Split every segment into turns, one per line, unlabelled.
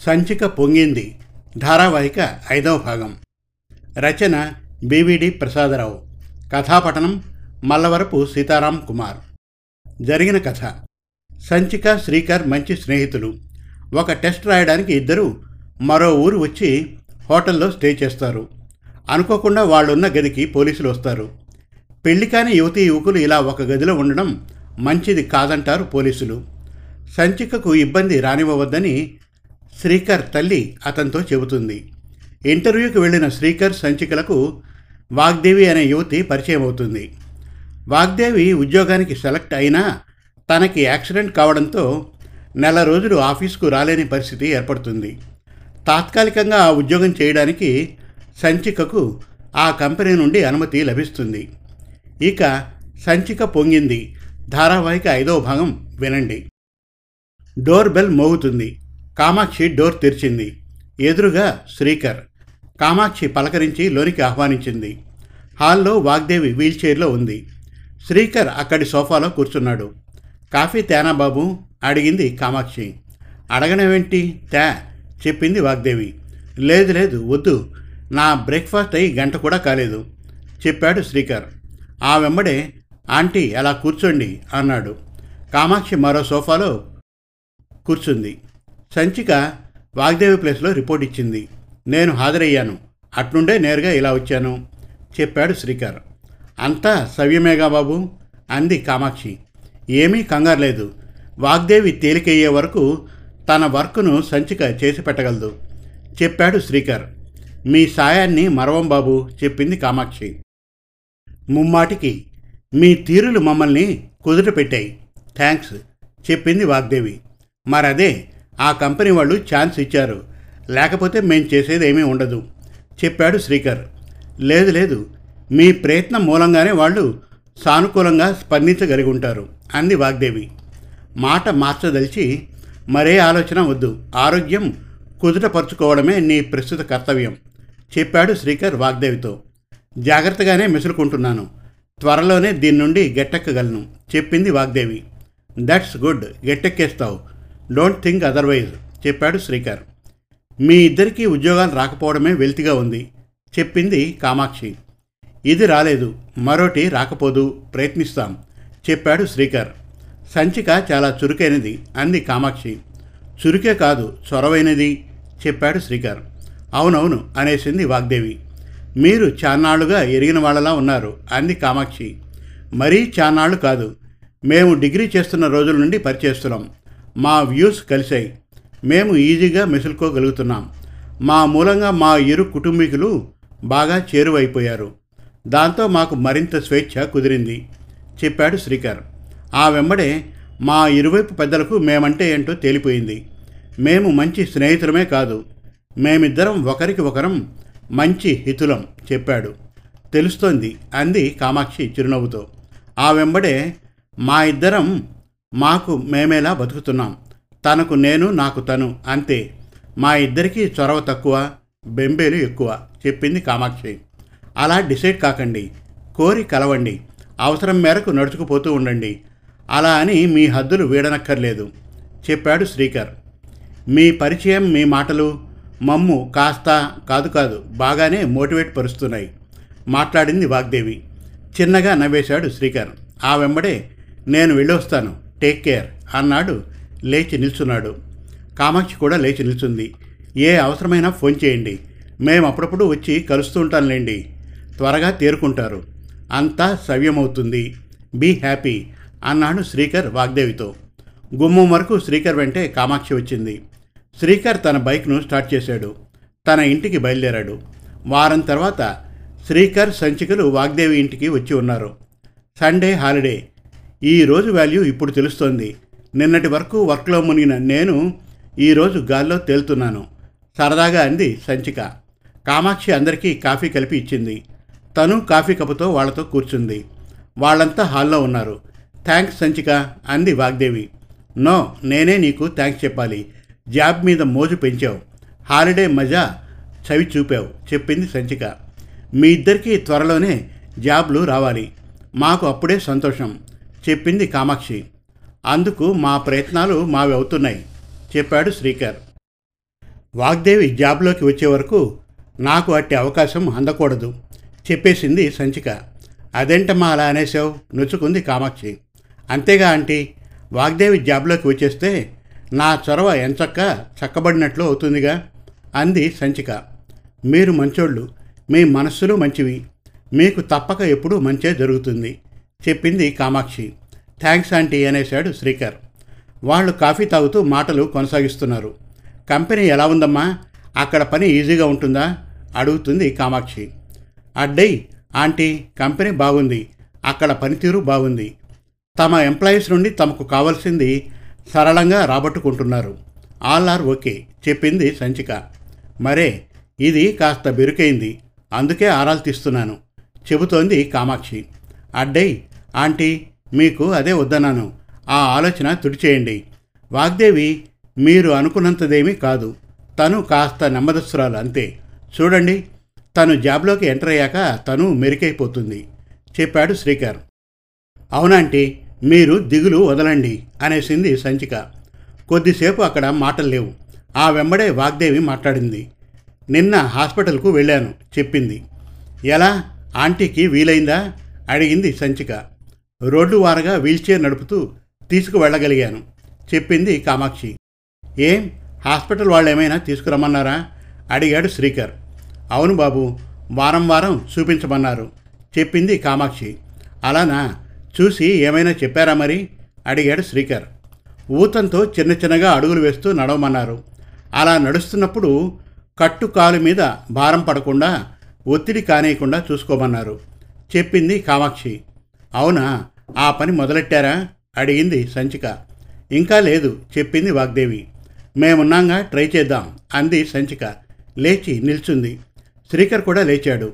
సంచిక పొంగింది ధారావాహిక ఐదవ భాగం. రచన బివిడి ప్రసాదరావు. కథాపఠనం మల్లవరపు సీతారాం కుమార్. జరిగిన కథ. సంచిక శ్రీకర్ మంచి స్నేహితులు. ఒక టెస్ట్ రాయడానికి ఇద్దరు మరో ఊరు వచ్చి హోటల్లో స్టే చేస్తారు. అనుకోకుండా వాళ్ళున్న గదికి పోలీసులు వస్తారు. పెళ్ళి కాని యువతీ యువకులు ఇలా ఒక గదిలో ఉండడం మంచిది కాదంటారు పోలీసులు. సంచికకు ఇబ్బంది రానివ్వవద్దని శ్రీకర్ తల్లి అతనితో చెబుతుంది. ఇంటర్వ్యూకి వెళ్ళిన శ్రీకర్ సంచికలకు వాగ్దేవి అనే యువతి పరిచయం అవుతుంది. వాగ్దేవి ఉద్యోగానికి సెలెక్ట్ అయినా తనకి యాక్సిడెంట్ కావడంతో నెల రోజులు ఆఫీస్కు రాలేని పరిస్థితి ఏర్పడుతుంది. తాత్కాలికంగా ఆ ఉద్యోగం చేయడానికి సంచికకు ఆ కంపెనీ నుండి అనుమతి లభిస్తుంది. ఇక సంచిక పొంగింది. ధారావాహిక ఐదవ భాగం వినండి. డోర్ బెల్ మోగుతుంది. కామాక్షి డోర్ తెరిచింది. ఎదురుగా శ్రీకర్. కామాక్షి పలకరించి లోనికి ఆహ్వానించింది. హాల్లో వాగ్దేవి వీల్చైర్లో ఉంది. శ్రీకర్ అక్కడి సోఫాలో కూర్చున్నాడు. కాఫీ తేనా బాబు అడిగింది కామాక్షి. అడగనేవేంటి? తే చెప్పింది వాగ్దేవి. లేదు లేదు వద్దు. నా బ్రేక్ఫాస్ట్ అయి గంట కూడా కాలేదు చెప్పాడు శ్రీకర్. ఆ వెంబడే ఆంటీ అలా కూర్చోండి అన్నాడు. కామాక్షి మరో సోఫాలో కూర్చుంది. సంచిక వాగ్దేవి ప్లేస్లో రిపోర్ట్ ఇచ్చింది. నేను హాజరయ్యాను. అట్నుండే నేరుగా ఇలా వచ్చాను. చెప్పాడు శ్రీకర్. అంతా సవ్యమేగా బాబు! అంది కామాక్షి. ఏమీ కంగారు లేదు. వాగ్దేవి తేలికయ్యే వరకు తన వర్క్ను సంచిక చేసి పెట్టగలదు. చెప్పాడు శ్రీకర్. మీ సాయాన్ని మరవం బాబు! చెప్పింది కామాక్షి. ముమ్మాటికి మీ తీరులు మమ్మల్ని కుదుట పెట్టాయి. థ్యాంక్స్ చెప్పింది వాగ్దేవి. మరదే ఆ కంపెనీ వాళ్ళు ఛాన్స్ ఇచ్చారు. లేకపోతే మేం చేసేది ఏమీ ఉండదు. చెప్పాడు శ్రీకర్. లేదు లేదు. మీ ప్రయత్నం మూలంగానే వాళ్ళు సానుకూలంగా స్పందించగలిగి ఉంటారు అంది వాగ్దేవి. మాట మార్చదలిచి మరే ఆలోచన వద్దు. ఆరోగ్యం కుదుటపరుచుకోవడమే నీ ప్రస్తుత కర్తవ్యం చెప్పాడు శ్రీకర్ వాగ్దేవితో. జాగ్రత్తగానే మెసులుకుంటున్నాను. త్వరలోనే దీని నుండి గట్టెక్కగలను చెప్పింది Vagdevi. That's good. గట్టెక్కేస్తావు. Don't think otherwise చెప్పాడు శ్రీకర్. మీ ఇద్దరికీ ఉద్యోగాలు రాకపోవడమే వెల్తిగా ఉంది చెప్పింది కామాక్షి. ఇది రాలేదు మరోటి రాకపోదు ప్రయత్నిస్తాం చెప్పాడు శ్రీకర్. సంచిక చాలా చురుకైనది అంది కామాక్షి. చురుకే కాదు చొరవైనది చెప్పాడు శ్రీకర్. అవునవును అనేసింది వాగ్దేవి. మీరు చాన్నాళ్ళుగా ఎరిగిన వాళ్ళలా ఉన్నారు అంది కామాక్షి. మరీ చాన్నాళ్ళు కాదు మేము డిగ్రీ చేస్తున్న రోజుల నుండి పరిచేస్తున్నాం మా వ్యూస్ కలిశాయి. మేము ఈజీగా మెసులుకోగలుగుతున్నాం. మా మూలంగా మా ఇరు కుటుంబీకులు బాగా చేరువైపోయారు. దాంతో మాకు మరింత స్వేచ్ఛ కుదిరింది చెప్పాడు శ్రీకర్. ఆ వెంబడే మా ఇరువైపు పెద్దలకు మేమంటే ఏంటో తేలిపోయింది. మేము మంచి స్నేహితులమే కాదు మేమిద్దరం ఒకరికి ఒకరం మంచి హితులం చెప్పాడు. తెలుస్తోంది అంది కామాక్షి చిరునవ్వుతో. ఆ వెంబడే మా ఇద్దరం మాకు మేమేలా బతుకుతున్నాం. తనకు నేను నాకు తను అంతే. మా ఇద్దరికీ చొరవ తక్కువ బెంబేలు ఎక్కువ చెప్పింది కామాక్షి. అలా డిసైడ్ కాకండి. కోరి కలవండి. అవసరం మేరకు నడుచుకుపోతూ ఉండండి. అలా అని మీ హద్దులు వీడనక్కర్లేదు. చెప్పాడు శ్రీకర్. మీ పరిచయం మీ మాటలు మమ్ము కాస్త కాదు కాదు బాగానే మోటివేట్ పరుస్తున్నాయి. మాట్లాడింది వాగ్దేవి. చిన్నగా నవ్వేశాడు శ్రీకర్. ఆ వెంబడే నేను వెళ్ళొస్తాను. టేక్ కేర్ అన్నాడు. లేచి నిల్చున్నాడు. కామాక్షి కూడా లేచి నిల్చుంది. ఏ అవసరమైనా ఫోన్ చేయండి. మేము అప్పుడప్పుడు వచ్చి కలుస్తూ ఉంటానులేండి. త్వరగా తేరుకుంటారు. అంతా సవ్యమవుతుంది. బీ హ్యాపీ అన్నాడు శ్రీకర్ వాగ్దేవితో. గుమ్మం వరకు శ్రీకర్ వెంటే కామాక్షి వచ్చింది. శ్రీకర్ తన బైక్ను స్టార్ట్ చేశాడు. తన ఇంటికి బయలుదేరాడు. వారం తర్వాత శ్రీకర్ సంచికలు వాగ్దేవి ఇంటికి వచ్చి ఉన్నారు. Sunday holiday. ఈ రోజు వాల్యూ ఇప్పుడు తెలుస్తోంది. నిన్నటి వరకు వర్క్లో మునిగిన నేను ఈరోజు గాల్లో తేలుతున్నాను. సరదాగా అంది సంచిక. కామాక్షి అందరికీ కాఫీ కలిపి ఇచ్చింది. తను కాఫీ కప్పుతో వాళ్ళతో కూర్చుంది. వాళ్ళంతా హాల్లో ఉన్నారు. థ్యాంక్స్ సంచిక అంది వాగ్దేవి. నో నేనే నీకు థ్యాంక్స్ చెప్పాలి. జాబ్ మీద మోజు పెంచావు. హాలిడే మజా చవి చూపావు చెప్పింది సంచిక. మీ ఇద్దరికీ త్వరలోనే జాబ్లు రావాలి. మాకు అప్పుడే సంతోషం. చెప్పింది కామాక్షి. అందుకు మా ప్రయత్నాలు మావి అవుతున్నాయి చెప్పాడు శ్రీకర్. వాగ్దేవి జాబ్లోకి వచ్చే వరకు నాకు అట్టి అవకాశం అందకూడదు చెప్పేసింది సంచిక. అదేంటమ్మా అలా అనేసావు నొచ్చుకుంది కామాక్షి. అంతేగా ఆంటీ వాగ్దేవి జాబ్లోకి వచ్చేస్తే నా చొరవ ఎంచక్క చక్కబడినట్లు అవుతుందిగా? అంది సంచిక. మీరు మంచోళ్ళు మీ మనస్సులు మంచివి మీకు తప్పక ఎప్పుడూ మంచే జరుగుతుంది. చెప్పింది కామాక్షి. థ్యాంక్స్ ఆంటీ అనేశాడు శ్రీకర్. వాళ్ళు కాఫీ తాగుతూ మాటలు కొనసాగిస్తున్నారు. కంపెనీ ఎలా ఉందమ్మా? అక్కడ పని ఈజీగా ఉంటుందా? అడుగుతుంది కామాక్షి. అడ్డై ఆంటీ కంపెనీ బాగుంది. అక్కడ పనితీరు బాగుంది. తమ ఎంప్లాయీస్ నుండి తమకు కావాల్సింది సరళంగా రాబట్టుకుంటున్నారు. ఆల్ ఆర్ ఓకే చెప్పింది సంచిక. మరే ఇది కాస్త బెరుకైంది. అందుకే ఆరాలు తీస్తున్నాను చెబుతోంది కామాక్షి. అడ్డై ఆంటీ మీకు అదే వద్దన్నాను. ఆ ఆలోచన తుడిచేయండి. వాగ్దేవి మీరు అనుకున్నంతదేమీ కాదు. తను కాస్త నెమ్మదస్తురాలు అంతే. చూడండి తను జాబ్లోకి ఎంటర్ అయ్యాక తను మెరికైపోతుంది చెప్పాడు శ్రీకర్. అవునాంటీ మీరు దిగులు వదలండి అనేసింది సంచిక. కొద్దిసేపు అక్కడ మాటలు లేవు. ఆ వెంబడే వాగ్దేవి మాట్లాడింది. నిన్న హాస్పిటల్కు వెళ్ళాను చెప్పింది. ఎలా? ఆంటీకి వీలైందా? అడిగింది సంచిక. రోడ్డు వారగా వీల్చైర్ నడుపుతూ తీసుకువెళ్ళగలిగాను. చెప్పింది కామాక్షి. ఏం? హాస్పిటల్ వాళ్ళు ఏమైనా తీసుకురమ్మన్నారా? అడిగాడు శ్రీకర్. అవును బాబు వారం వారం చూపించమన్నారు. చెప్పింది కామాక్షి. అలానా? చూసి ఏమైనా చెప్పారా మరి? అడిగాడు శ్రీకర్. ఊతంతో చిన్న చిన్నగా అడుగులు వేస్తూ నడవమన్నారు. అలా నడుస్తున్నప్పుడు కట్టు కాలు మీద భారం పడకుండా ఒత్తిడి కానేయకుండా చూసుకోమన్నారు. చెప్పింది కామాక్షి. అవునా? ఆ పని మొదలెట్టారా? అడిగింది సంచిక. ఇంకా లేదు చెప్పింది వాగ్దేవి. మేమున్నాగా ట్రై చేద్దాం అంది సంచిక. లేచి నిల్చుంది. శ్రీకర్ కూడా లేచాడు.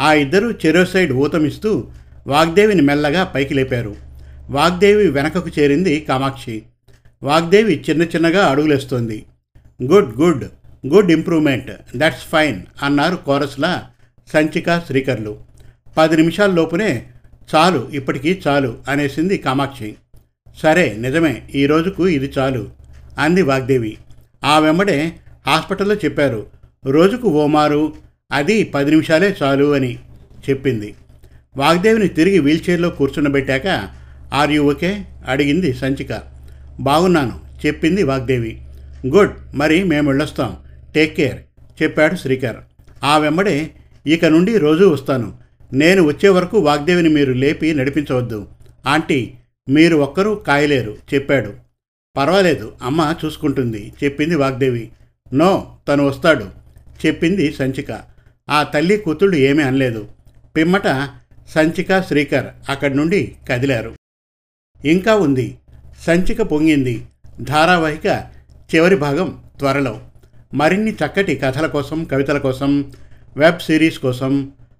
ఆ ఇద్దరు చెరో సైడ్ ఊతమిస్తూ వాగ్దేవిని మెల్లగా పైకి లేపారు. వాగ్దేవి వెనకకు చేరింది కామాక్షి. వాగ్దేవి చిన్న చిన్నగా అడుగులేస్తోంది. Good good good improvement that's fine అన్నారు కోరస్లా సంచిక శ్రీకర్లు. పది నిమిషాల లోపునే చాలు ఇప్పటికీ చాలు అనేసింది కామాక్షి. సరే నిజమే ఈ రోజుకు ఇది చాలు అంది వాగ్దేవి. ఆ వెంబడే హాస్పిటల్లో చెప్పారు రోజుకు ఓమారు అది పది నిమిషాలే చాలు అని చెప్పింది. వాగ్దేవిని తిరిగి వీల్చైర్లో కూర్చున్నబెట్టాక ఆర్ యు ఓకే? అడిగింది సంచిక. బాగున్నాను చెప్పింది వాగ్దేవి. గుడ్ మరి మేము వెళ్ళొస్తాం. టేక్ కేర్ చెప్పాడు శ్రీకర్. ఆ వెంబడే ఇక నుండి రోజూ వస్తాను. నేను వచ్చే వరకు వాగ్దేవిని మీరు లేపి నడిపించవద్దు. ఆంటీ మీరు ఒక్కరూ కాయలేరు చెప్పాడు. పర్వాలేదు అమ్మ చూసుకుంటుంది చెప్పింది వాగ్దేవి. నో తను వస్తాడు చెప్పింది సంచిక. ఆ తల్లి కూతుళ్ళు ఏమీ అనలేదు. పిమ్మట సంచిక శ్రీకర్ అక్కడి నుండి కదిలారు. ఇంకా ఉంది. సంచిక పొంగింది. ధారావాహిక చివరి భాగం త్వరలో. మరిన్ని చక్కటి కథల కోసం కవితల కోసం వెబ్ సిరీస్ కోసం